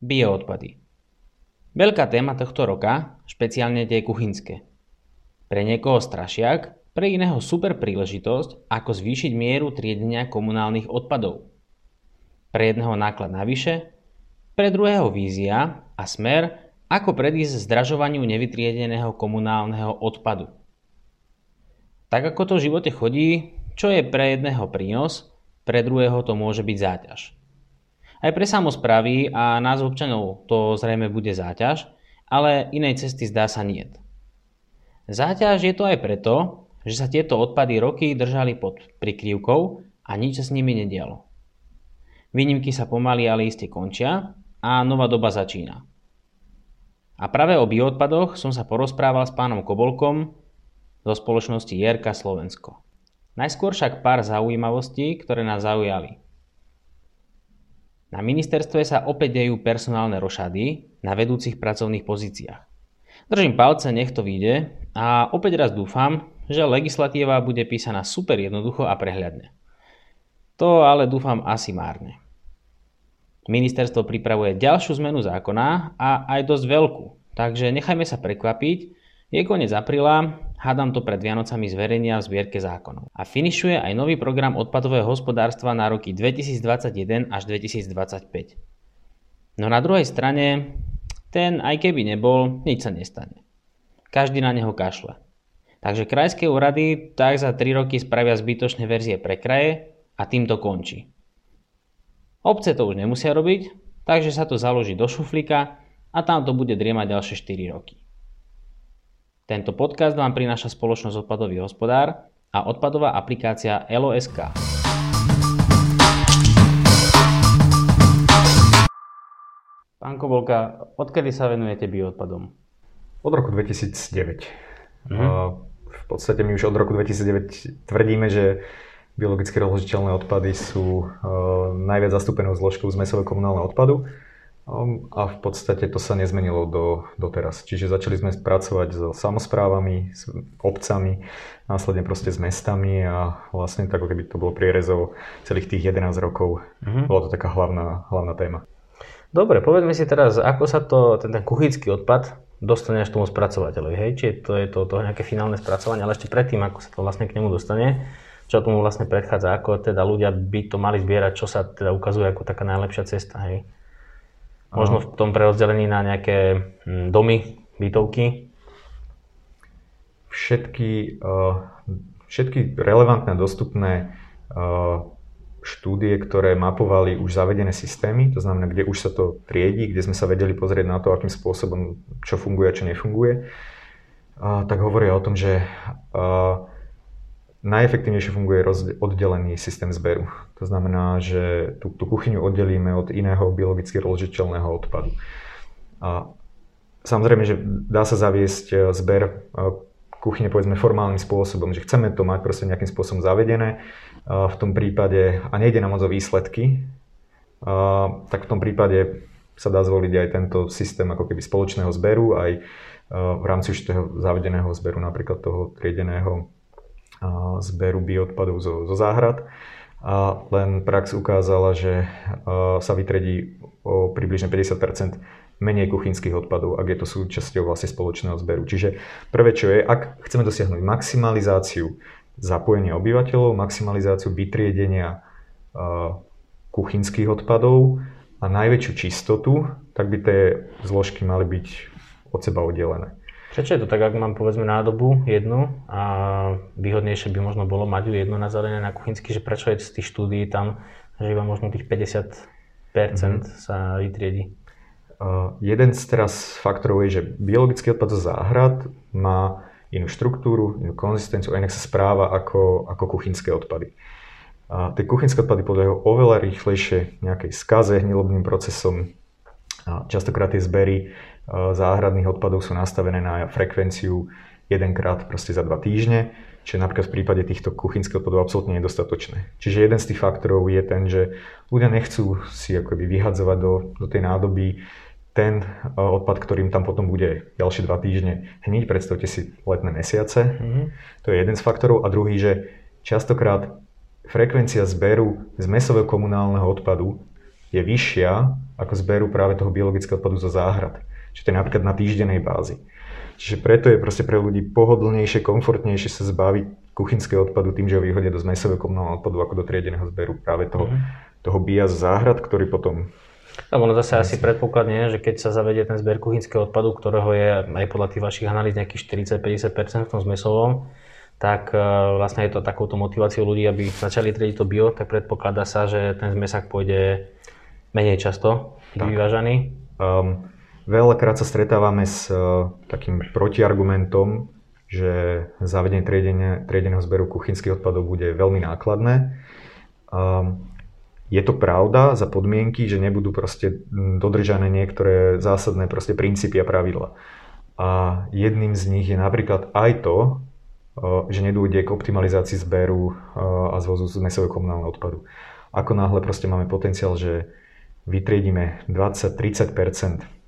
Bioodpady. Veľká téma tohto roka, špeciálne tie kuchynské. Pre niekoho strašiak, pre iného super príležitosť, ako zvýšiť mieru triedenia komunálnych odpadov. Pre jedného náklad navyše, pre druhého vízia a smer, ako predísť zdražovaniu nevytriedeného komunálneho odpadu. Tak ako to v živote chodí, čo je pre jedného prínos, pre druhého to môže byť záťaž. Aj pre samozprávy a nás občanov to zrejme bude záťaž, ale inej cesty zdá sa niet. Záťaž je to aj preto, že sa tieto odpady roky držali pod prikryvkou a nič sa s nimi nedialo. Výnimky sa pomaly ale iste končia a nová doba začína. A práve o bioodpadoch som sa porozprával s pánom Kobolkom zo spoločnosti Jerka Slovensko. Najskôr však pár zaujímavostí, ktoré nás zaujali. Na ministerstve sa opäť dejú personálne rošady na vedúcich pracovných pozíciách. Držím palce, nech to vyjde a opäť raz dúfam, že legislatíva bude písaná super jednoducho a prehľadne. To ale dúfam asi márne. Ministerstvo pripravuje ďalšiu zmenu zákona a aj dosť veľkú, takže nechajme sa prekvapiť. Je koniec apríla hádam to pred Vianocami zverejnia v zbierke zákonov. A finišuje aj nový program odpadového hospodárstva na roky 2021 až 2025. No na druhej strane, ten aj keby nebol, nič sa nestane. Každý na neho kašle. Takže krajské úrady tak za 3 roky spravia zbytočné verzie pre kraje a tým to končí. Obce to už nemusia robiť, takže sa to založí do šuflíka a tam to bude driemať ďalšie 4 roky. Tento podcast vám prináša spoločnosť Odpadový hospodár a odpadová aplikácia LOSK. Pán Kobolka, odkedy sa venujete bioodpadom? Od roku 2009. Mhm. V podstate my už od roku 2009 tvrdíme, že biologicky rozložiteľné odpady sú najviac zastúpenou zložkou zmesového komunálneho odpadu a v podstate to sa nezmenilo do, doteraz. Čiže začali sme pracovať so samozprávami, s obcami, následne proste s mestami a vlastne tak, keby to bolo prierezov celých tých 11 rokov. Mm-hmm. Bola to taká hlavná, hlavná téma. Dobre, povedzme si teraz, ako sa to, ten, ten kuchycký odpad dostane až tomu spracovateľovi, hej? Čiže to je to, to nejaké finálne spracovanie, ale ešte predtým, ako sa to vlastne k nemu dostane, čo tomu vlastne predchádza, ako teda ľudia by to mali zbierať, čo sa teda ukazuje ako taká najlepšia cesta, hej? Možno v tom prerozdelení na nejaké hm, domy, bytovky? Všetky, eh, všetky relevantné dostupné eh, štúdie, ktoré mapovali už zavedené systémy, to znamená, kde už sa to triedi, kde sme sa vedeli pozrieť na to, akým spôsobom čo funguje a čo nefunguje, eh, tak hovoria o tom, že Najefektívnejšie funguje oddelený systém zberu. To znamená, že tú, tú kuchyňu oddelíme od iného biologicky rozložiteľného odpadu. A samozrejme, že dá sa zaviesť e, zber e, kuchyne povedzme formálnym spôsobom, že chceme to mať proste nejakým spôsobom zavedené. E, v tom prípade, a nejde nám moc o výsledky, tak v tom prípade sa dá zvoliť aj tento systém ako keby spoločného zberu, aj v rámci už toho zavedeného zberu, napríklad toho triedeného zberu bioodpadov zo, zo záhrad. A len prax ukázala, že sa vytredí o približne 50% menej kuchynských odpadov, ak je to súčasťou vlastne spoločného zberu. Čiže prvé, čo je, ak chceme dosiahnuť maximalizáciu zapojenia obyvateľov, maximalizáciu vytriedenia kuchynských odpadov a najväčšiu čistotu, tak by tie zložky mali byť od seba oddelené. Prečo je to tak, ak mám povedzme nádobu jednu a výhodnejšie by možno bolo mať ju jednu na zelené na kuchynsky, že prečo je z tých štúdií tam, že iba možno tých 50% mm-hmm. sa vytriedi? Uh, jeden z teraz faktorov je, že biologický odpad zo záhrad má inú štruktúru, inú konzistenciu a inak sa správa ako, ako kuchynské odpady. A tie kuchynské odpady podľajú oveľa rýchlejšie nejakej skaze, hnilobným procesom. A častokrát tie zbery záhradných odpadov sú nastavené na frekvenciu jedenkrát proste za dva týždne, čo je napríklad v prípade týchto kuchynských odpadov absolútne nedostatočné. Čiže jeden z tých faktorov je ten, že ľudia nechcú si akoby vyhadzovať do, do tej nádoby ten odpad, ktorým tam potom bude ďalšie dva týždne hniť. Predstavte si letné mesiace. Mm-hmm. To je jeden z faktorov. A druhý, že častokrát frekvencia zberu z mesového komunálneho odpadu je vyššia ako zberu práve toho biologického odpadu zo záhrad. Čiže to je napríklad na týždenej bázi. Čiže preto je proste pre ľudí pohodlnejšie, komfortnejšie sa zbaviť kuchynského odpadu tým, že ho vyhodia do zmesového komunálneho odpadu ako do triedeného zberu práve toho, mm. toho bia z záhrad, ktorý potom No, ono zase asi predpokladne, že keď sa zavedie ten zber kuchynského odpadu, ktorého je aj podľa tých vašich analýz nejakých 40-50% v tom zmesovom, tak e, vlastne je to takouto motiváciou ľudí, aby začali triediť to bio, tak predpokladá sa, že ten zmesák pôjde menej často vyvážaný. Um, Veľakrát sa stretávame s uh, takým protiargumentom, že zavedenie triedeného zberu kuchynských odpadov bude veľmi nákladné. Um, je to pravda za podmienky, že nebudú proste dodržané niektoré zásadné proste princípy a pravidla. A jedným z nich je napríklad aj to, uh, že nedôjde k optimalizácii zberu uh, a zvozu z mesového komunálneho odpadu. Ako náhle proste máme potenciál, že vytriedíme 20-30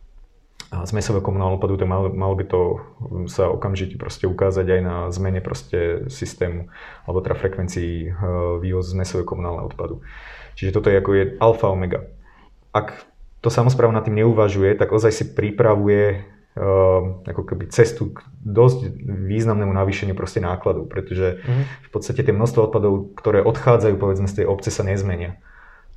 z mesového komunálneho odpadu, tak malo, malo by to um, sa okamžite proste ukázať aj na zmene proste systému alebo teda frekvencií uh, vývozu z mesového komunálneho odpadu. Čiže toto je ako je alfa omega. Ak to samozpráva nad tým neuvažuje, tak ozaj si pripravuje uh, ako keby cestu k dosť významnému navýšeniu proste nákladov, pretože mm-hmm. v podstate tie množstvo odpadov, ktoré odchádzajú povedzme z tej obce sa nezmenia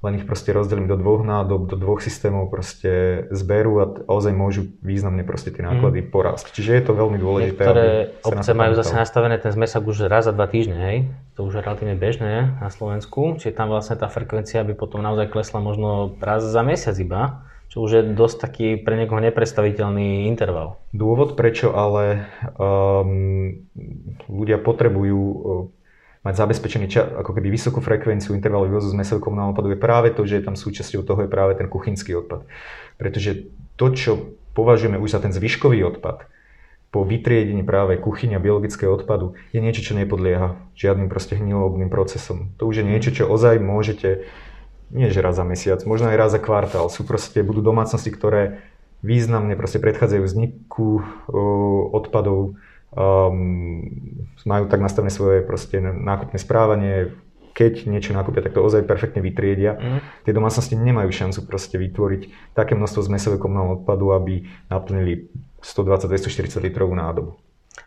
len ich proste rozdelím do dvoch nádob, do dvoch systémov proste zberu a ozaj môžu významne proste tie náklady mm. porásť. Čiže je to veľmi dôležité. Niektoré obce majú zase nastavené ten zmesak už raz za dva týždne, hej? To už je relatívne bežné na Slovensku, čiže tam vlastne tá frekvencia by potom naozaj klesla možno raz za mesiac iba, čo už je dosť taký pre niekoho nepredstaviteľný interval. Dôvod, prečo ale um, ľudia potrebujú mať zabezpečený ča, ako keby vysokú frekvenciu intervalu vývozu z mesového komunálneho odpadu je práve to, že je tam súčasťou toho je práve ten kuchynský odpad. Pretože to, čo považujeme už za ten zvyškový odpad, po vytriedení práve kuchyňa biologického odpadu je niečo, čo nepodlieha žiadnym proste hnilobným procesom. To už je niečo, čo ozaj môžete, nie že raz za mesiac, možno aj raz za kvartál. Sú proste, budú domácnosti, ktoré významne proste predchádzajú vzniku odpadov um, majú tak nastavené svoje proste nákupné správanie, keď niečo nakúpia, tak to ozaj perfektne vytriedia. Mm. Tie domácnosti nemajú šancu proste vytvoriť také množstvo zmesového komunálneho odpadu, aby naplnili 120-240 litrovú nádobu.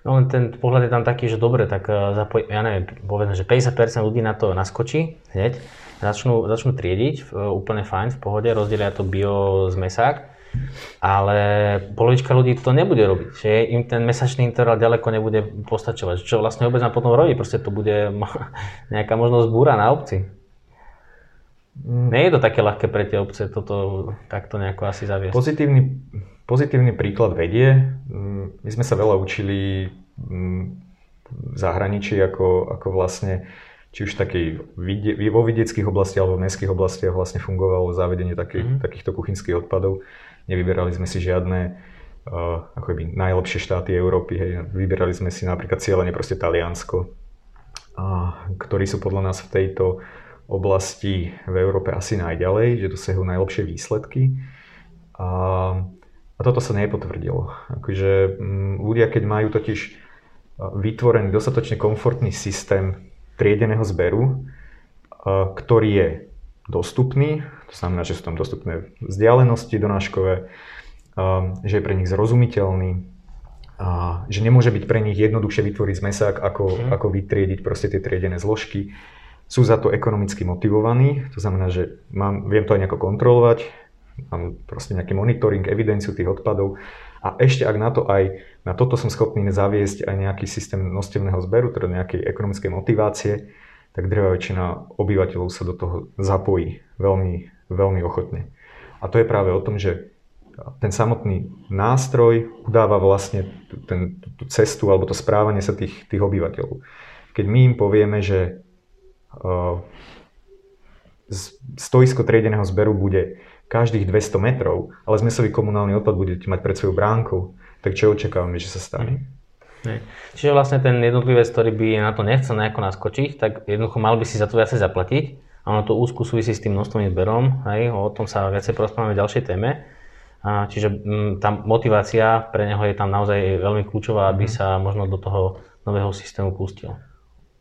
No len ten pohľad je tam taký, že dobre, tak eh, zapoj, ja neviem, povedzme, že 50% ľudí na to naskočí hneď, začnú, začnú triediť, úplne fajn, v pohode, rozdelia to bio z mesák, ale polovička ľudí to nebude robiť, že im ten mesačný interval ďaleko nebude postačovať, čo vlastne vôbec nám potom robí, proste to bude nejaká možnosť búra na obci. Mm. Nie je to také ľahké pre tie obce toto takto nejako asi zaviesť. Pozitívny, pozitívny príklad vedie. Mm, my sme sa veľa učili mm, v zahraničí, ako, ako vlastne či už takej, vo vidieckých oblastiach alebo v mestských oblastiach vlastne fungovalo zavedenie takých, mm-hmm. takýchto kuchynských odpadov. Nevyberali sme si žiadne uh, ako by najlepšie štáty Európy. Hej. Vyberali sme si napríklad cieľene proste Taliansko, uh, ktorí sú podľa nás v tejto oblasti v Európe asi najďalej, že dosahujú najlepšie výsledky. A, a toto sa nepotvrdilo. Akože m, ľudia, keď majú totiž vytvorený dostatočne komfortný systém triedeného zberu, ktorý je dostupný, to znamená, že sú tam dostupné vzdialenosti donáškové, že je pre nich zrozumiteľný, a že nemôže byť pre nich jednoduchšie vytvoriť zmesák, ako, mm. ako vytriediť proste tie triedené zložky. Sú za to ekonomicky motivovaní, to znamená, že mám, viem to aj nejako kontrolovať, mám proste nejaký monitoring, evidenciu tých odpadov a ešte ak na to aj, na toto som schopný zaviesť aj nejaký systém nostevného zberu, teda nejakej ekonomickej motivácie, tak drevá väčšina obyvateľov sa do toho zapojí veľmi, veľmi ochotne. A to je práve o tom, že ten samotný nástroj udáva vlastne ten, tú cestu alebo to správanie sa tých, tých obyvateľov. Keď my im povieme, že uh, stoisko triedeného zberu bude každých 200 metrov, ale zmesový komunálny odpad budete mať pred svojou bránkou, tak čo očakávame, že sa stane? Mm. Čiže vlastne ten jednotlivec, ktorý by na to nechcel nejako naskočiť, tak jednoducho mal by si za to viacej zaplatiť. A ono to úzku súvisí s tým množstvom zberom, hej, o tom sa viacej porozprávame v ďalšej téme. A čiže m, mm, tá motivácia pre neho je tam naozaj veľmi kľúčová, aby mhm. sa možno do toho nového systému pustil.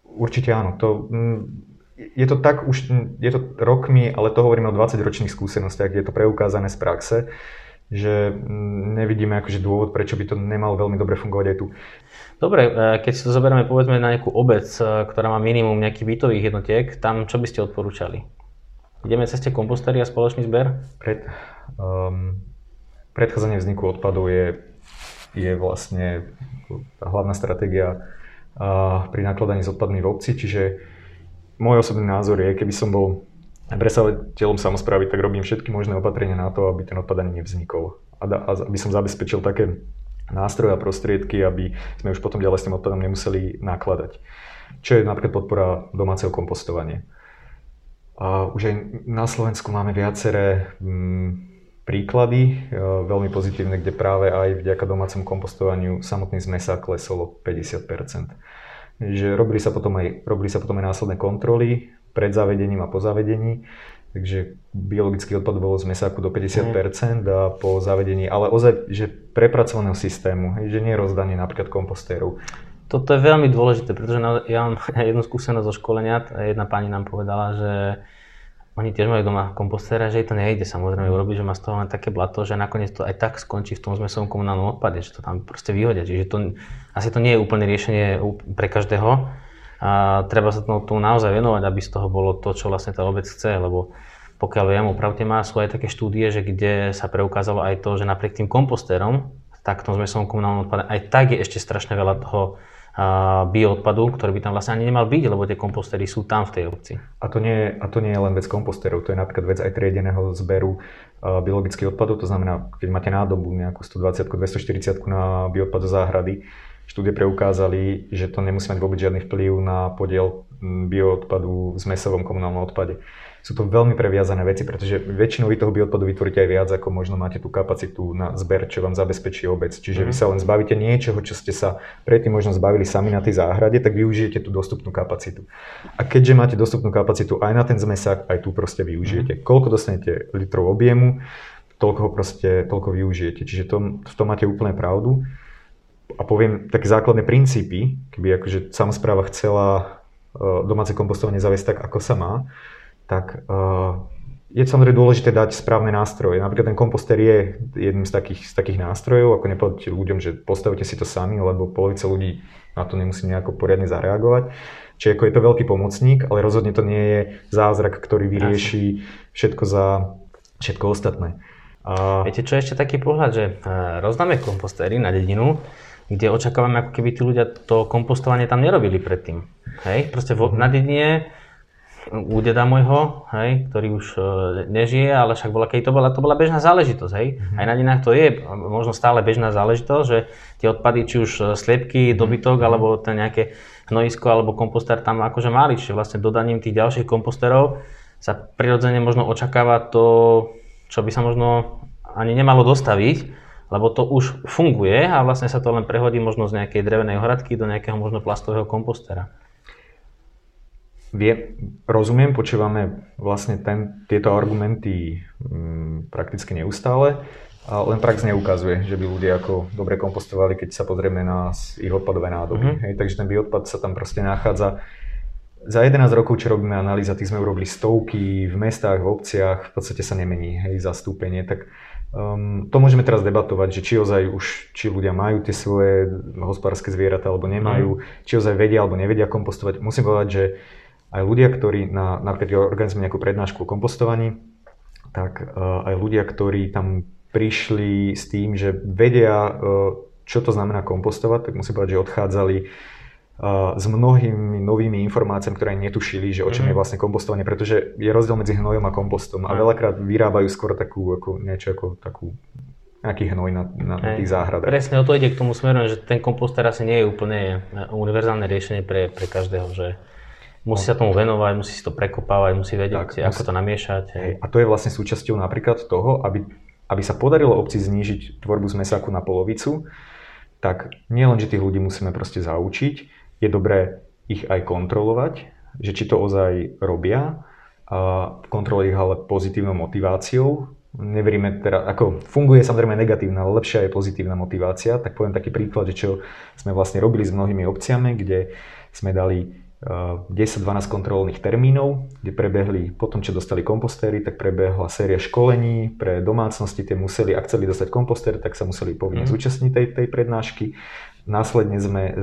Určite áno. To, m, mm, je to tak už, je to rokmi, ale to hovoríme o 20 ročných skúsenostiach, je to preukázané z praxe, že nevidíme akože dôvod, prečo by to nemalo veľmi dobre fungovať aj tu. Dobre, e, keď si to zoberieme povedzme na nejakú obec, e, ktorá má minimum nejakých bytových jednotiek, tam čo by ste odporúčali? Ideme ceste kompostery a spoločný zber? Pred, um, predchádzanie vzniku odpadov je, je vlastne tá hlavná stratégia uh, pri nakladaní s odpadmi v obci, čiže môj osobný názor je, keby som bol predstaviteľom samozprávy, tak robím všetky možné opatrenia na to, aby ten odpad ani nevznikol. A, da, a aby som zabezpečil také nástroje a prostriedky, aby sme už potom ďalej s tým odpadom nemuseli nakladať. Čo je napríklad podpora domáceho kompostovania. A už aj na Slovensku máme viaceré mm, príklady, e, veľmi pozitívne, kde práve aj vďaka domácemu kompostovaniu samotný zmesa klesol 50%. Že robili sa potom aj, robili sa potom aj následné kontroly pred zavedením a po zavedení Takže biologický odpad bol z mesáku do 50% a po zavedení, ale ozaj, že prepracovaného systému, že nie rozdanie napríklad kompostérov. Toto je veľmi dôležité, pretože ja mám jednu skúsenosť zo školenia, jedna pani nám povedala, že oni tiež majú doma kompostéra, že jej to nejde samozrejme urobiť, že má z toho len také blato, že nakoniec to aj tak skončí v tom zmesovom komunálnom odpade, že to tam proste vyhodia. Čiže to, asi to nie je úplne riešenie pre každého, a treba sa tomu naozaj venovať, aby z toho bolo to, čo vlastne tá obec chce, lebo pokiaľ viem, opravte má, sú aj také štúdie, že kde sa preukázalo aj to, že napriek tým kompostérom, tak tom zmesovom komunálnom odpade, aj tak je ešte strašne veľa toho bioodpadu, ktorý by tam vlastne ani nemal byť, lebo tie kompostery sú tam v tej obci. A to nie, a to nie je len vec komposterov, to je napríklad vec aj triedeného zberu uh, biologických odpadov, to znamená, keď máte nádobu nejakú 120 240 na bioodpad zo záhrady, štúdie preukázali, že to nemusí mať vôbec žiadny vplyv na podiel bioodpadu v zmesovom komunálnom odpade sú to veľmi previazané veci, pretože väčšinou vy toho bioodpadu vytvoríte aj viac, ako možno máte tú kapacitu na zber, čo vám zabezpečí obec. Čiže mm. vy mhm. sa len zbavíte niečoho, čo ste sa predtým možno zbavili sami na tej záhrade, tak využijete tú dostupnú kapacitu. A keďže máte dostupnú kapacitu aj na ten zmesák, aj tu proste využijete. Mm. Koľko dostanete litrov objemu, toľko ho proste, toľko využijete. Čiže to, v tom máte úplne pravdu. A poviem také základné princípy, keby akože samozpráva chcela eh, domáce kompostovanie zaviesť tak, ako sa má, tak uh, je samozrejme dôležité dať správne nástroje. Napríklad ten komposter je jedným z takých, z takých nástrojov, ako nepovedete ľuďom, že postavte si to sami, lebo polovica ľudí na to nemusí nejako poriadne zareagovať. Čiže ako je to veľký pomocník, ale rozhodne to nie je zázrak, ktorý vyrieši všetko za všetko ostatné. A... Viete, čo je ešte taký pohľad, že e, rozdáme kompostery na dedinu, kde očakávame, ako keby tí ľudia to kompostovanie tam nerobili predtým. Hej? Proste vo, mm-hmm. na dedine u deda môjho, hej, ktorý už uh, nežije, ale však bola, keď to bola, to bola bežná záležitosť, hej. Mm-hmm. Aj na dinách to je možno stále bežná záležitosť, že tie odpady, či už e, sliepky, mhm. dobytok, mm-hmm. alebo ten nejaké hnojisko alebo komposter tam akože mali, čiže vlastne dodaním tých ďalších komposterov sa prirodzene možno očakáva to, čo by sa možno ani nemalo dostaviť, lebo to už funguje a vlastne sa to len prehodí možno z nejakej drevenej hradky do nejakého možno plastového kompostera vie, rozumiem, počúvame vlastne ten, tieto argumenty m, mm, prakticky neustále, a len prax neukazuje, že by ľudia ako dobre kompostovali, keď sa pozrieme na ich odpadové nádoby. Mm-hmm. Hej, takže ten bioodpad sa tam proste nachádza. Za 11 rokov, čo robíme analýza, tých sme urobili stovky v mestách, v obciach, v podstate sa nemení hej, zastúpenie. Tak um, to môžeme teraz debatovať, že či ozaj už, či ľudia majú tie svoje hospodárske zvieratá alebo nemajú, mm. či ozaj vedia alebo nevedia kompostovať. Musím povedať, že aj ľudia, ktorí na, napríklad organizujú nejakú prednášku o kompostovaní, tak uh, aj ľudia, ktorí tam prišli s tým, že vedia, uh, čo to znamená kompostovať, tak musím povedať, že odchádzali s mnohými novými informáciami, ktoré netušili, že o čom je mhm. vlastne kompostovanie, pretože je rozdiel medzi hnojom a kompostom a mhm. veľakrát vyrábajú skôr takú, ako, niečo ako takú nejaký hnoj na, na Hej, tých záhradách. Presne o to ide k tomu smeru, že ten komposter asi nie je úplne univerzálne riešenie pre, pre každého, že Musí sa tomu venovať, musí si to prekopávať, musí vedieť, tak, ako musí... to namiešať. Hej. A to je vlastne súčasťou napríklad toho, aby, aby sa podarilo obci znížiť tvorbu z mesáku na polovicu, tak nie len, že tých ľudí musíme proste zaučiť, je dobré ich aj kontrolovať, že či to ozaj robia, a kontrolovať ich ale pozitívnou motiváciou. Neveríme teda, ako funguje samozrejme negatívna, ale lepšia je pozitívna motivácia. Tak poviem taký príklad, že čo sme vlastne robili s mnohými obciami, kde sme dali 10-12 kontrolných termínov, kde prebehli, potom čo dostali kompostéry, tak prebehla séria školení pre domácnosti, tie museli, ak chceli dostať kompostér, tak sa museli povinne mm. zúčastniť tej, tej prednášky. Následne sme e,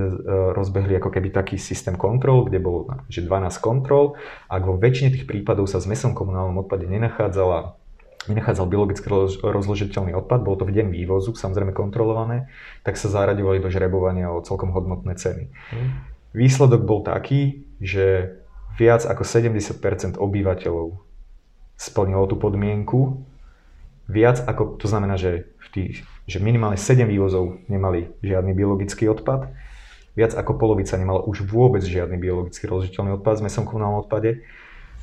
rozbehli ako keby taký systém kontrol, kde bolo že 12 kontrol. Ak vo väčšine tých prípadov sa v zmesom komunálnom odpade nenachádzala nenachádzal biologicky rozložiteľný odpad, bolo to v deň vývozu, samozrejme kontrolované, tak sa zaraďovali do žrebovania o celkom hodnotné ceny. Mm. Výsledok bol taký, že viac ako 70% obyvateľov splnilo tú podmienku. Viac ako, to znamená, že, v tých, že minimálne 7 vývozov nemali žiadny biologický odpad. Viac ako polovica nemala už vôbec žiadny biologicky rozložiteľný odpad v mesom komunálnom odpade.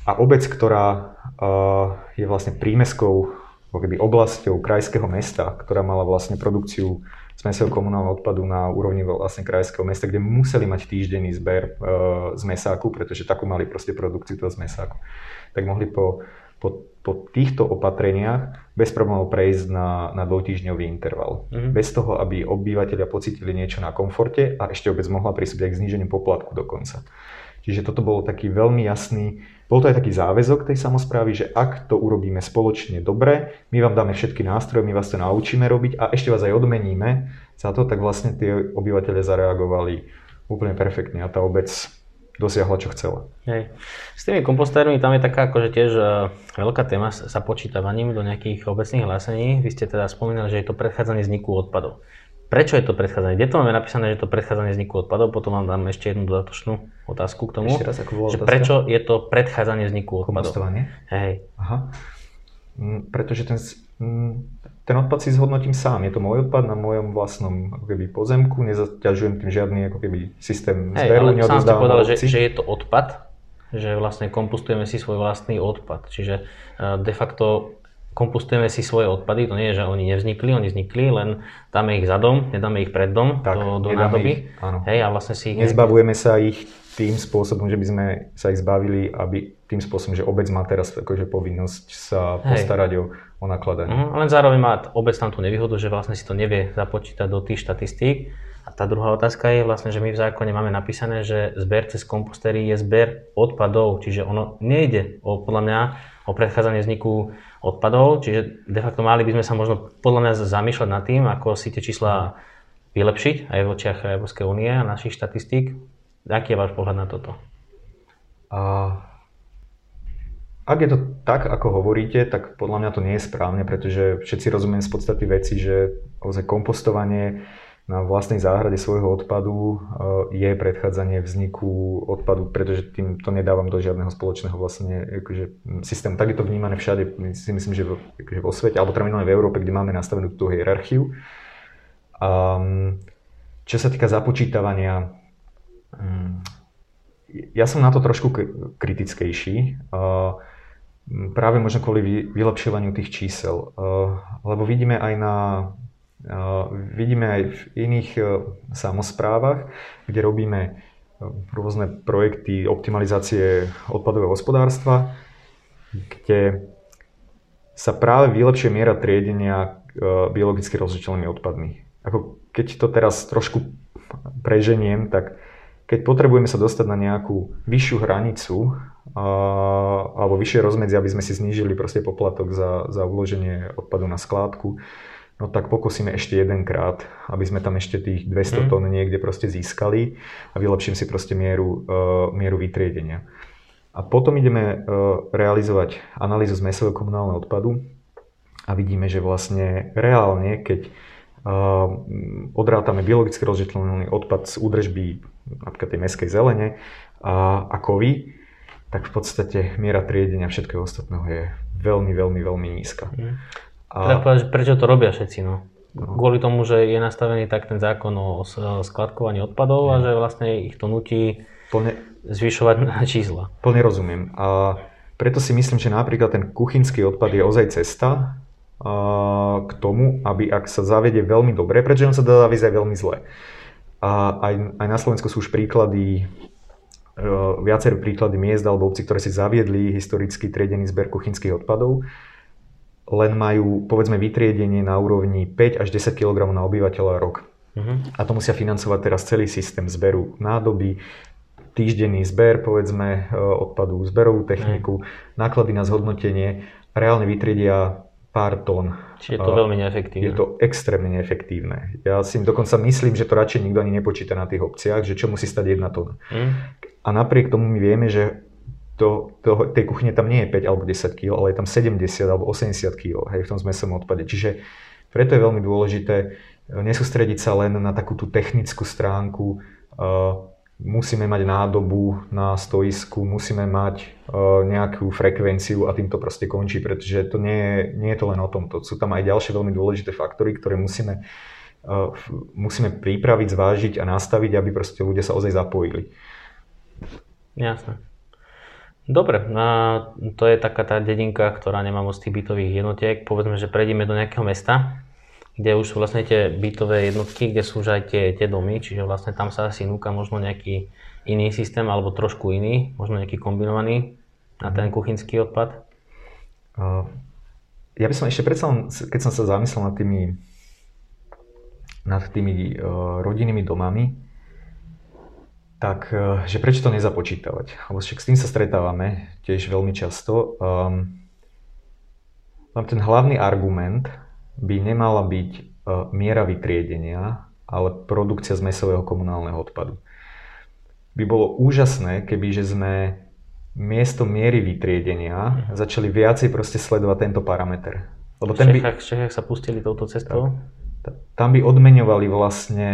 A obec, ktorá uh, je vlastne prímeskou oblasťou krajského mesta, ktorá mala vlastne produkciu smeseho komunálneho odpadu na úrovni vlastne krajského mesta, kde museli mať týždenný zber e, z mesáku, pretože takú mali proste produkciu toho z mesáku. Tak mohli po, po, po týchto opatreniach bez problémov prejsť na, na dvojtýždňový interval. Mm-hmm. Bez toho, aby obyvateľia pocitili niečo na komforte a ešte obec mohla prísť aj k zníženiu poplatku dokonca. Čiže toto bol taký veľmi jasný bol to aj taký záväzok tej samozprávy, že ak to urobíme spoločne dobre, my vám dáme všetky nástroje, my vás to naučíme robiť a ešte vás aj odmeníme za to, tak vlastne tie obyvateľe zareagovali úplne perfektne a tá obec dosiahla, čo chcela. Hej. S tými kompostérmi tam je taká akože tiež e, veľká téma sa počítavaním do nejakých obecných hlásení. Vy ste teda spomínali, že je to predchádzanie vzniku odpadov. Prečo je to predchádzanie? Kde to máme napísané, že to predchádzanie vzniku odpadov? Potom vám dám ešte jednu dodatočnú otázku k tomu. Ešte raz, ako že prečo je to predchádzanie vzniku odpadov? Kompostovanie? Hej. Aha. Mm, pretože ten, mm, ten odpad si zhodnotím sám. Je to môj odpad na mojom vlastnom ako keby, pozemku, nezaťažujem tým žiadny ako keby, systém zberu, Hej, ale sám ste povedal, že, že je to odpad, že vlastne kompostujeme si svoj vlastný odpad. Čiže eh, de facto kompostujeme si svoje odpady, to nie je, že oni nevznikli, oni vznikli, len dáme ich za dom, nedáme ich pred dom, tak, do, do nádoby. Ich, áno. Hej, a vlastne si ich... Nezbavujeme sa ich tým spôsobom, že by sme sa ich zbavili, aby tým spôsobom, že obec má teraz akože povinnosť sa postarať o, o nakladanie. Uh-huh, len zároveň má obec tam tú nevýhodu, že vlastne si to nevie započítať do tých štatistík. A tá druhá otázka je vlastne, že my v zákone máme napísané, že zber cez kompostery je zber odpadov, čiže ono nejde o, podľa mňa o predchádzanie vzniku odpadov, čiže de facto mali by sme sa možno podľa mňa zamýšľať nad tým, ako si tie čísla vylepšiť aj v očiach Európskej únie a našich štatistík. Aký je váš pohľad na toto? A ak je to tak, ako hovoríte, tak podľa mňa to nie je správne, pretože všetci rozumieme z podstaty veci, že kompostovanie na vlastnej záhrade svojho odpadu eh, je predchádzanie vzniku odpadu, pretože tým to nedávam do žiadneho spoločného vlastne akože, systému. Tak je to vnímané všade, si myslím, že vo, akože vo svete, alebo teda v Európe, kde máme nastavenú tú hierarchiu. Um, čo sa týka započítavania, um, ja som na to trošku kritickejší. Uh, práve možno kvôli vylepšovaniu tých čísel. Uh, lebo vidíme aj na Vidíme aj v iných samozprávach, kde robíme rôzne projekty optimalizácie odpadového hospodárstva, kde sa práve vylepšuje miera triedenia biologicky rozličiteľnými odpadmi. Ako keď to teraz trošku preženiem, tak keď potrebujeme sa dostať na nejakú vyššiu hranicu alebo vyššie rozmedzie, aby sme si znížili proste poplatok za, za uloženie odpadu na skládku, no tak pokosíme ešte jedenkrát, aby sme tam ešte tých 200 mm. tón niekde proste získali a vylepším si proste mieru, uh, mieru vytriedenia. A potom ideme uh, realizovať analýzu z mesového komunálneho odpadu a vidíme, že vlastne reálne, keď uh, odrátame biologicky rozžiteľný odpad z údržby napríklad tej meskej zelene a, a kovy, tak v podstate miera triedenia všetkého ostatného je veľmi, veľmi, veľmi nízka. Mm. A... Treba povedať, prečo to robia všetci, no. no. Kvôli tomu, že je nastavený tak ten zákon o skladkovaní odpadov a že vlastne ich to nutí Plne... zvyšovať na čísla. Plne rozumiem. A preto si myslím, že napríklad ten kuchynský odpad je ozaj cesta k tomu, aby ak sa zavedie veľmi dobre, pretože on sa dá zaviesť aj veľmi zle. A aj, aj na Slovensku sú už príklady, e, viaceré príklady miest alebo obcí, ktoré si zaviedli historicky triedený zber kuchynských odpadov len majú povedzme vytriedenie na úrovni 5 až 10 kg na obyvateľa rok. Uh-huh. A to musia financovať teraz celý systém zberu nádoby, týždenný zber, povedzme, odpadu, zberovú techniku, náklady na zhodnotenie, reálne vytriedia pár tón. Čiže je to veľmi neefektívne. Je to extrémne neefektívne. Ja si dokonca myslím, že to radšej nikto ani nepočíta na tých obciach, že čo musí stať jedna tóna. Mm. A napriek tomu my vieme, že to, to, tej kuchyne tam nie je 5 alebo 10 kg, ale je tam 70 alebo 80 kg hej, v tom zmesovom odpade. Čiže preto je veľmi dôležité eh, nesústrediť sa len na takú tú technickú stránku, uh, musíme mať nádobu na stoisku, musíme mať uh, nejakú frekvenciu a tým to proste končí, pretože to nie je, nie je to len o tom. To sú tam aj ďalšie veľmi dôležité faktory, ktoré musíme, musíme pripraviť, zvážiť a nastaviť, aby proste ľudia sa ozaj zapojili. Jasné. Dobre, a to je taká tá dedinka, ktorá nemá moc tých bytových jednotiek. Povedzme, že prejdeme do nejakého mesta, kde už sú vlastne tie bytové jednotky, kde sú už aj tie, tie domy, čiže vlastne tam sa asi núka možno nejaký iný systém alebo trošku iný, možno nejaký kombinovaný na ten kuchynský odpad? Ja by som ešte predsa, keď som sa zamyslel nad tými, nad tými uh, rodinnými domami, tak uh, že prečo to nezapočítavať? Lebo však s tým sa stretávame tiež veľmi často. Um, ten hlavný argument, by nemala byť e, miera vytriedenia, ale produkcia zmesového komunálneho odpadu. By bolo úžasné, keby že sme miesto miery vytriedenia mhm. začali viacej proste sledovať tento parameter. Lebo ten by, v Čechách sa pustili touto cestou? Tak, tam by odmeňovali vlastne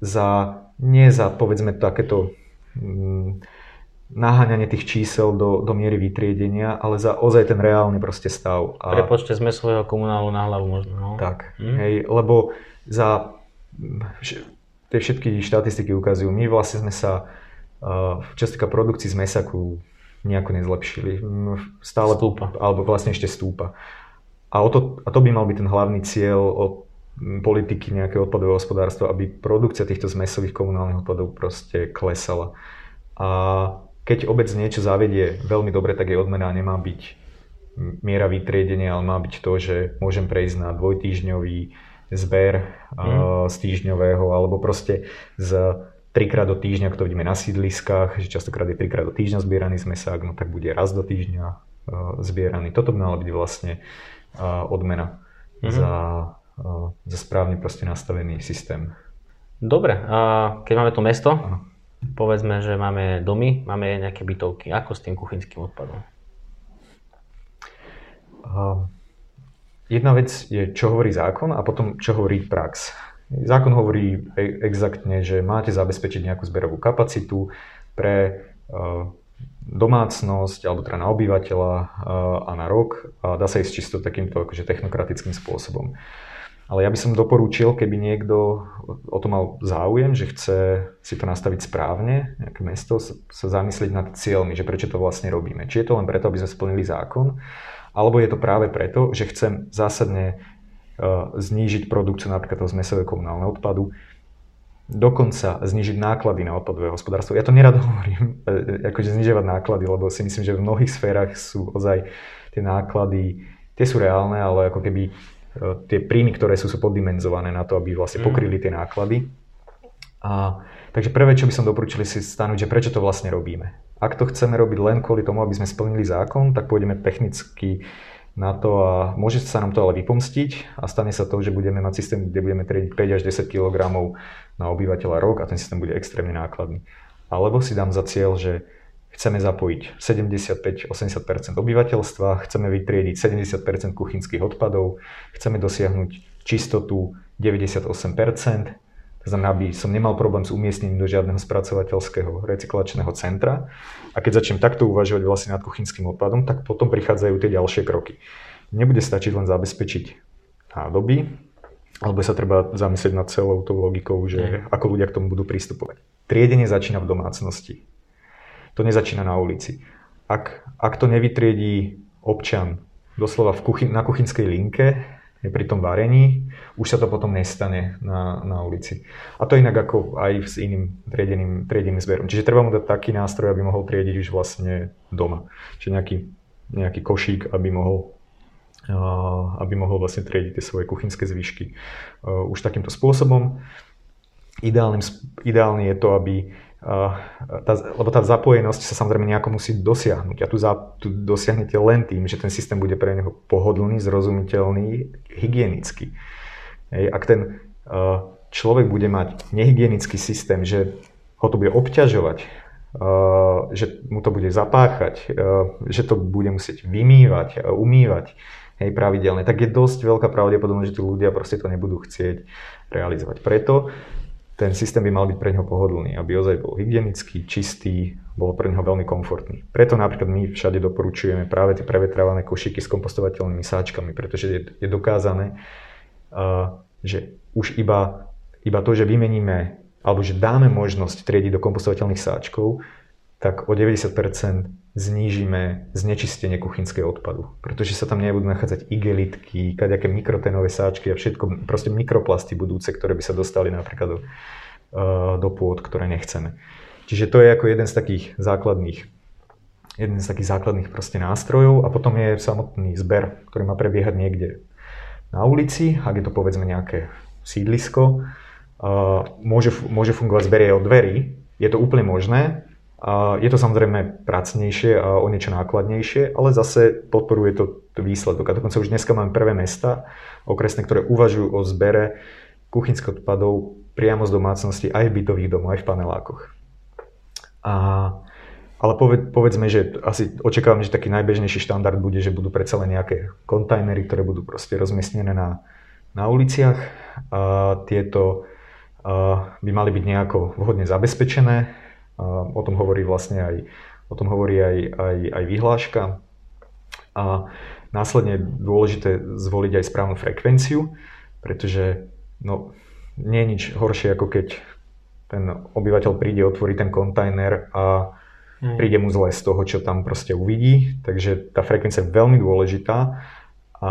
za, nie za povedzme takéto mm, naháňanie tých čísel do, do miery vytriedenia, ale za ozaj ten reálny proste stav. A... Prepočte sme svojho komunálu na hlavu možno. No. Tak, hm? hej, lebo za tie všetky štatistiky ukazujú, my vlastne sme sa čo sa týka produkcií z mesaku nejako nezlepšili. Stále stúpa. Alebo vlastne ešte stúpa. A, o to, a to by mal byť ten hlavný cieľ od politiky nejakého odpadového hospodárstva, aby produkcia týchto zmesových komunálnych odpadov proste klesala. A keď obec niečo zavedie veľmi dobre, tak jej odmena nemá byť miera vytriedenia, ale má byť to, že môžem prejsť na dvojtýždňový zber mm. z týždňového, alebo proste z trikrát do týždňa, ako to vidíme na sídliskách, že častokrát je trikrát do týždňa zbieraný zmesák, no tak bude raz do týždňa uh, zbieraný. Toto by mala byť vlastne uh, odmena mm. za, za správne proste nastavený systém. Dobre, a keď máme to mesto, ano povedzme, že máme domy, máme nejaké bytovky. Ako s tým kuchynským odpadom? Uh, jedna vec je, čo hovorí zákon a potom, čo hovorí prax. Zákon hovorí e- exaktne, že máte zabezpečiť nejakú zberovú kapacitu pre uh, domácnosť alebo teda na obyvateľa uh, a na rok a dá sa ísť čisto takýmto akože technokratickým spôsobom. Ale ja by som doporúčil, keby niekto o to mal záujem, že chce si to nastaviť správne, nejaké mesto, sa zamyslieť nad cieľmi, že prečo to vlastne robíme. Či je to len preto, aby sme splnili zákon, alebo je to práve preto, že chcem zásadne uh, znížiť produkciu napríklad toho zmesového komunálneho odpadu, dokonca znižiť náklady na odpadové hospodárstvo. Ja to nerad hovorím, e, akože znižovať náklady, lebo si myslím, že v mnohých sférach sú ozaj tie náklady, tie sú reálne, ale ako keby E, tie príjmy, ktoré sú, sú poddimenzované na to, aby vlastne mm. pokryli tie náklady. A, takže prvé, čo by som doporučil si stanoviť, že prečo to vlastne robíme. Ak to chceme robiť len kvôli tomu, aby sme splnili zákon, tak pôjdeme technicky na to a môže sa nám to ale vypomstiť a stane sa to, že budeme mať systém, kde budeme triediť 5 až 10 kg na obyvateľa rok a ten systém bude extrémne nákladný. Alebo si dám za cieľ, že chceme zapojiť 75-80% obyvateľstva, chceme vytriediť 70% kuchynských odpadov, chceme dosiahnuť čistotu 98 to znamená, aby som nemal problém s umiestnením do žiadneho spracovateľského recyklačného centra. A keď začnem takto uvažovať vlastne nad kuchynským odpadom, tak potom prichádzajú tie ďalšie kroky. Nebude stačiť len zabezpečiť nádoby, alebo sa treba zamyslieť nad celou tou logikou, že ako ľudia k tomu budú pristupovať. Triedenie začína v domácnosti to nezačína na ulici. Ak, ak to nevytriedí občan doslova v kuchy, na kuchynskej linke, je pri tom varení, už sa to potom nestane na, na ulici. A to inak ako aj s iným triedeným, triedeným zberom. Čiže treba mu dať taký nástroj, aby mohol triediť už vlastne doma. Čiže nejaký, nejaký košík, aby mohol aby mohol vlastne triediť tie svoje kuchynské zvyšky už takýmto spôsobom. Ideálnym, ideálne je to, aby tá, lebo tá zapojenosť sa samozrejme nejako musí dosiahnuť a tu, za, tu dosiahnete len tým, že ten systém bude pre neho pohodlný, zrozumiteľný, hygienický. Hej, ak ten uh, človek bude mať nehygienický systém, že ho to bude obťažovať, uh, že mu to bude zapáchať, uh, že to bude musieť vymývať, umývať hej, pravidelne, tak je dosť veľká pravdepodobnosť, že tí ľudia proste to nebudú chcieť realizovať. Preto ten systém by mal byť pre neho pohodlný, aby ozaj bol hygienický, čistý, bol pre neho veľmi komfortný. Preto napríklad my všade doporučujeme práve tie prevetrávané košíky s kompostovateľnými sáčkami, pretože je, je dokázané, uh, že už iba, iba to, že vymeníme alebo že dáme možnosť triediť do kompostovateľných sáčkov, tak o 90% znížime znečistenie kuchynského odpadu. Pretože sa tam nebudú nachádzať igelitky, kaďaké mikrotenové sáčky a všetko, proste mikroplasty budúce, ktoré by sa dostali napríklad do, uh, do pôd, ktoré nechceme. Čiže to je ako jeden z takých základných jeden z takých základných proste nástrojov a potom je samotný zber, ktorý má prebiehať niekde na ulici, ak je to povedzme nejaké sídlisko, uh, môže, môže fungovať zberie od dverí, je to úplne možné, je to samozrejme pracnejšie a o niečo nákladnejšie, ale zase podporuje to výsledok. A dokonca už dneska máme prvé mesta okresné, ktoré uvažujú o zbere kuchynských odpadov priamo z domácnosti aj v bytových domoch, aj v panelákoch. A, ale poved, povedzme, že asi očakávame, že taký najbežnejší štandard bude, že budú predsa len nejaké kontajnery, ktoré budú proste rozmiestnené na, na uliciach. A tieto a by mali byť nejako vhodne zabezpečené, O tom hovorí vlastne aj, o tom hovorí aj, aj, aj vyhláška. A následne je dôležité zvoliť aj správnu frekvenciu, pretože no, nie je nič horšie, ako keď ten obyvateľ príde, otvorí ten kontajner a hmm. príde mu zle z toho, čo tam proste uvidí. Takže tá frekvencia je veľmi dôležitá. A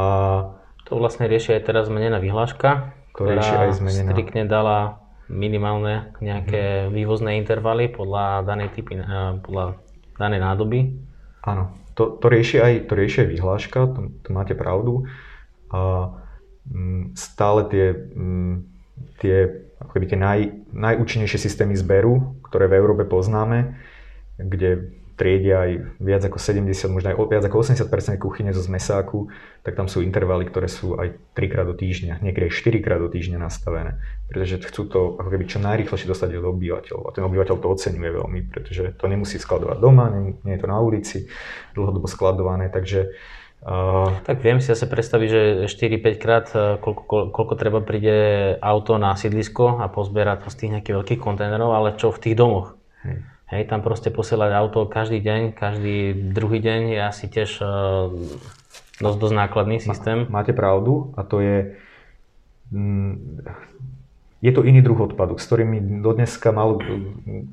to vlastne rieši aj teraz zmenená vyhláška, ktorá aj zmenená. striktne dala minimálne nejaké mm. vývozné intervaly podľa danej typy, eh, podľa danej nádoby. Áno, to, to, rieši aj, to rieši aj vyhláška, to, to máte pravdu. A mm, stále tie, mm, tie, tie naj, najúčinnejšie systémy zberu, ktoré v Európe poznáme, kde triedia aj viac ako 70, možno aj viac ako 80% kuchyne zo zmesáku, tak tam sú intervaly, ktoré sú aj 3 krát do týždňa, niekedy aj 4 krát do týždňa nastavené. Pretože chcú to ako keby čo najrýchlejšie dostať do obyvateľov. A ten obyvateľ to oceňuje veľmi, pretože to nemusí skladovať doma, nie, nie je to na ulici, dlhodobo skladované, takže Uh, tak viem si zase predstaviť, že 4-5 krát, e, koľko, koľko treba príde auto na sídlisko a pozbiera to z tých nejakých veľkých kontajnerov, ale čo v tých domoch. Hej. Hej, tam proste posielať auto každý deň, každý druhý deň je asi tiež uh, dosť, dosť nákladný systém. Máte pravdu a to je... Mm, je to iný druh odpadu, s ktorými do dneska malo,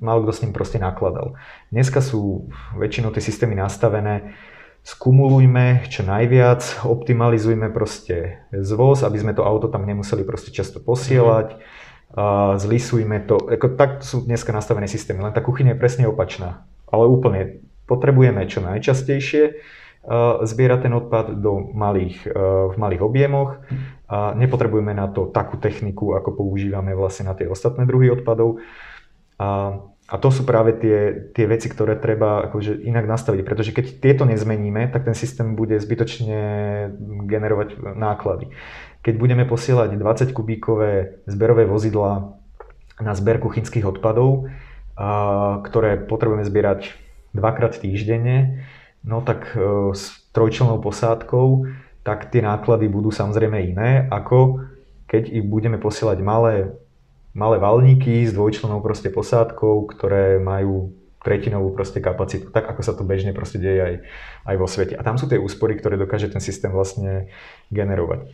malo kto s ním proste nakladal. Dneska sú väčšinou tie systémy nastavené, skumulujme čo najviac, optimalizujme proste zvoz, aby sme to auto tam nemuseli proste často posielať. Mm a zlisujme to. Ako, tak sú dneska nastavené systémy, len tá kuchyňa je presne opačná. Ale úplne potrebujeme čo najčastejšie zbierať ten odpad do malých, v malých objemoch. A nepotrebujeme na to takú techniku, ako používame vlastne na tie ostatné druhy odpadov. A, a to sú práve tie, tie veci, ktoré treba akože inak nastaviť, pretože keď tieto nezmeníme, tak ten systém bude zbytočne generovať náklady keď budeme posielať 20 kubíkové zberové vozidla na zber kuchynských odpadov, ktoré potrebujeme zbierať dvakrát týždenne, no tak e, s trojčlennou posádkou, tak tie náklady budú samozrejme iné, ako keď ich budeme posielať malé, malé valníky s dvojčlennou proste posádkou, ktoré majú tretinovú proste kapacitu, tak ako sa to bežne proste deje aj, aj vo svete. A tam sú tie úspory, ktoré dokáže ten systém vlastne generovať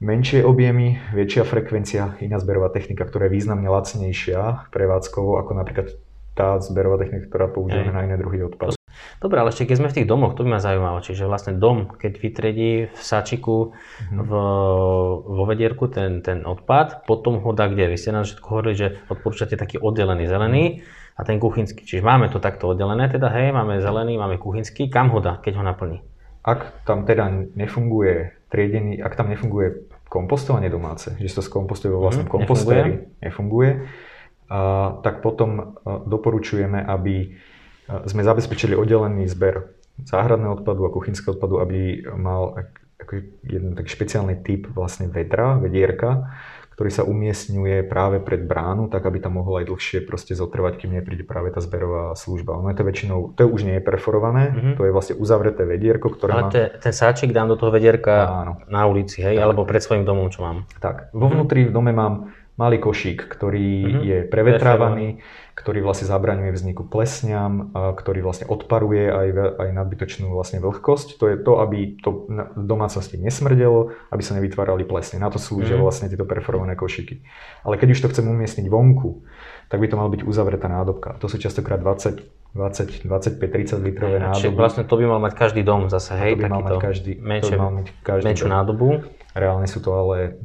menšie objemy, väčšia frekvencia, iná zberová technika, ktorá je významne lacnejšia prevádzkovo ako napríklad tá zberová technika, ktorá používame na iné druhy odpadu. Dobre, ale ešte keď sme v tých domoch, to by ma zaujímalo. Čiže vlastne dom, keď vytredí v sačiku, mm-hmm. v, vo vedierku ten, ten odpad, potom ho dá kde? Vy ste na všetko hovorili, že odporúčate taký oddelený zelený a ten kuchynský. Čiže máme to takto oddelené, teda hej, máme zelený, máme kuchynský. Kam ho dá, keď ho naplní? Ak tam teda nefunguje triedený, ak tam nefunguje kompostovanie domáce, že sa to skompostuje vo vlastnom mm, komposteri, nefunguje. nefunguje. tak potom doporučujeme, aby sme zabezpečili oddelený zber záhradného odpadu a kuchynského odpadu, aby mal ako jeden taký špeciálny typ vlastne vedra, vedierka, ktorý sa umiestňuje práve pred bránu, tak aby tam mohol aj dlhšie proste zotrvať, kým nepríde práve tá zberová služba. Ono je to väčšinou, to už nie je perforované, mm-hmm. to je vlastne uzavreté vedierko, ktoré Ale má... te, ten sáčik dám do toho vedierka Áno. na ulici, hej, tak. alebo pred svojim domom, čo mám. Tak, vo vnútri v dome mám malý košík, ktorý mm-hmm. je prevetrávaný, ktorý vlastne zabraňuje vzniku plesňam, ktorý vlastne odparuje aj, aj nadbytočnú vlastne vlhkosť. To je to, aby to v domácnosti nesmrdelo, aby sa nevytvárali plesne. Na to slúžia mm-hmm. vlastne tieto perforované košíky. Ale keď už to chcem umiestniť vonku, tak by to mal byť uzavretá nádobka. To sú častokrát 20 20, 25, 30 litrové nádoby. Čiže vlastne to by mal mať každý dom zase, hej? to by mal mať každý, menšie, to by mal mať každý menšiu nádobu. Reálne sú to ale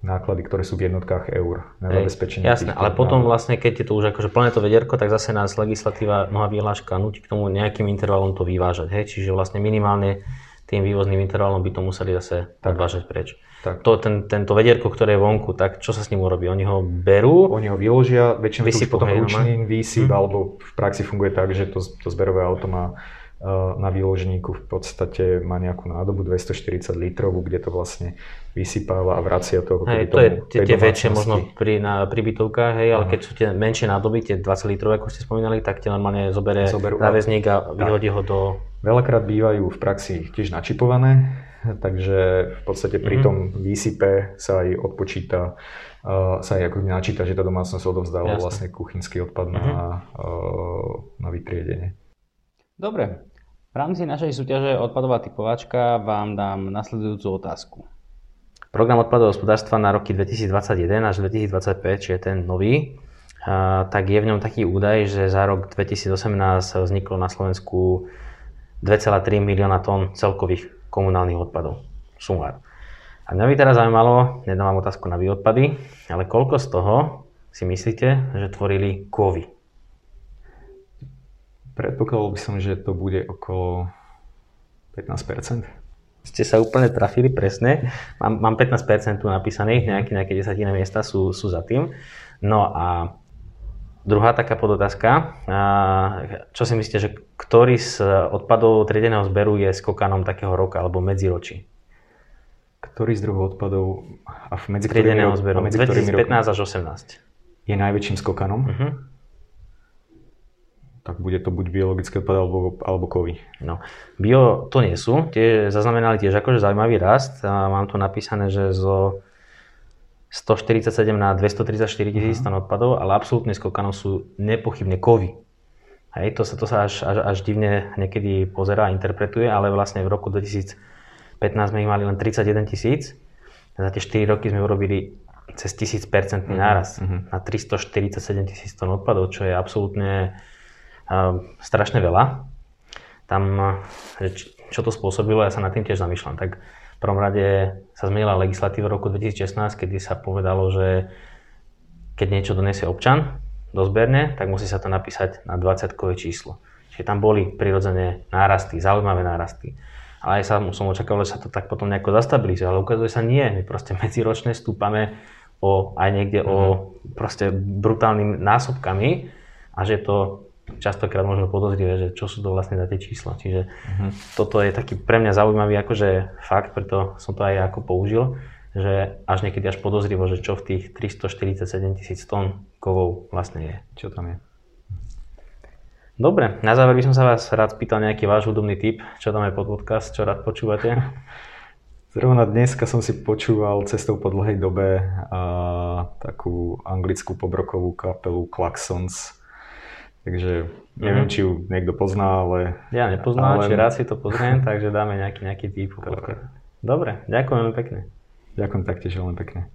náklady, ktoré sú v jednotkách eur na zabezpečenie. Jasné, ale potom vlastne, keď je to už akože plné to vedierko, tak zase nás legislatíva, nová vyhláška nutí k tomu nejakým intervalom to vyvážať. Hej? Čiže vlastne minimálne tým vývozným intervalom by to museli zase tak. odvážať preč. Tak. To, ten, tento vedierko, ktoré je vonku, tak čo sa s ním urobí? Oni ho berú? Oni ho vyložia, väčšinou to potom ručný výsyp, hmm. alebo v praxi funguje tak, že to, to zberové auto má na výložníku v podstate má nejakú nádobu 240 litrovú, kde to vlastne vysypáva a vracia to. Hej, to je tie, tie väčšie možno pri, na, pri bytovkách, hej, ale keď sú tie menšie nádoby, tie 20 litrové, ako ste spomínali, tak tie normálne zoberie záväzník a vyhodí ho do... Veľakrát bývajú v praxi tiež načipované, takže v podstate pri mm-hmm. tom výsype sa aj odpočíta uh, sa aj ako načíta, že tá domácnosť odovzdala Jasne. vlastne kuchynský odpad mm-hmm. na, uh, na vytriedenie. Dobre, v rámci našej súťaže odpadová typovačka vám dám nasledujúcu otázku. Program odpadového hospodárstva na roky 2021 až 2025, čiže ten nový, tak je v ňom taký údaj, že za rok 2018 vzniklo na Slovensku 2,3 milióna tón celkových komunálnych odpadov. Sumár. A mňa by teraz zaujímalo, nedám otázku na výodpady, ale koľko z toho si myslíte, že tvorili kovy? Predpokladal by som, že to bude okolo 15%. Ste sa úplne trafili presne. Mám, mám 15% tu napísaných, nejaké, nejaké desatinné miesta sú, sú za tým. No a druhá taká podotázka. Čo si myslíte, že ktorý z odpadov triedeného zberu je skokanom takého roka alebo medziročí? Ktorý z druhov odpadov a medzi triedeného zberu? Medzi 2015 až 18. Je najväčším skokanom? Uh-huh tak bude to buď biologické odpad alebo, alebo kovy. No, bio to nie sú, tie zaznamenali tiež akože zaujímavý rast. A mám tu napísané, že zo 147 na 234 tisíc uh-huh. odpadov, ale absolútne skokanom sú nepochybne kovy. Hej, to sa, to sa až, až, až divne niekedy pozerá a interpretuje, ale vlastne v roku 2015 sme ich mali len 31 tisíc. Za tie 4 roky sme urobili cez 1000% uh-huh. náraz uh-huh. na 347 tisíc tón odpadov, čo je absolútne strašne veľa. Tam, čo to spôsobilo, ja sa nad tým tiež zamýšľam. Tak v prvom rade sa zmenila legislatíva v roku 2016, kedy sa povedalo, že keď niečo donesie občan dozberne, tak musí sa to napísať na 20-kové číslo. Čiže tam boli prirodzené nárasty, zaujímavé nárasty. Ale aj sa, som očakával, že sa to tak potom nejako zastabilizuje, ale ukazuje sa nie. My proste medziročne stúpame o, aj niekde mm-hmm. o mhm. proste brutálnymi násobkami a že to častokrát možno podozrivé, že čo sú to vlastne za tie čísla. Čiže uh-huh. toto je taký pre mňa zaujímavý akože fakt, preto som to aj ako použil, že až niekedy až podozrivo, že čo v tých 347 tisíc tón kovov vlastne je. Čo tam je. Dobre, na záver by som sa vás rád spýtal nejaký váš hudobný tip, čo tam je pod podcast, čo rád počúvate? Zrovna dneska som si počúval cestou po dlhej dobe a, takú anglickú pobrokovú kapelu Klaxons Takže neviem, mm. či ju niekto pozná, ale... Ja nepoznám, ale... či rád si to pozriem, takže dáme nejaký, nejaký typ. Dobre, ďakujem veľmi pekne. Ďakujem taktiež veľmi pekne.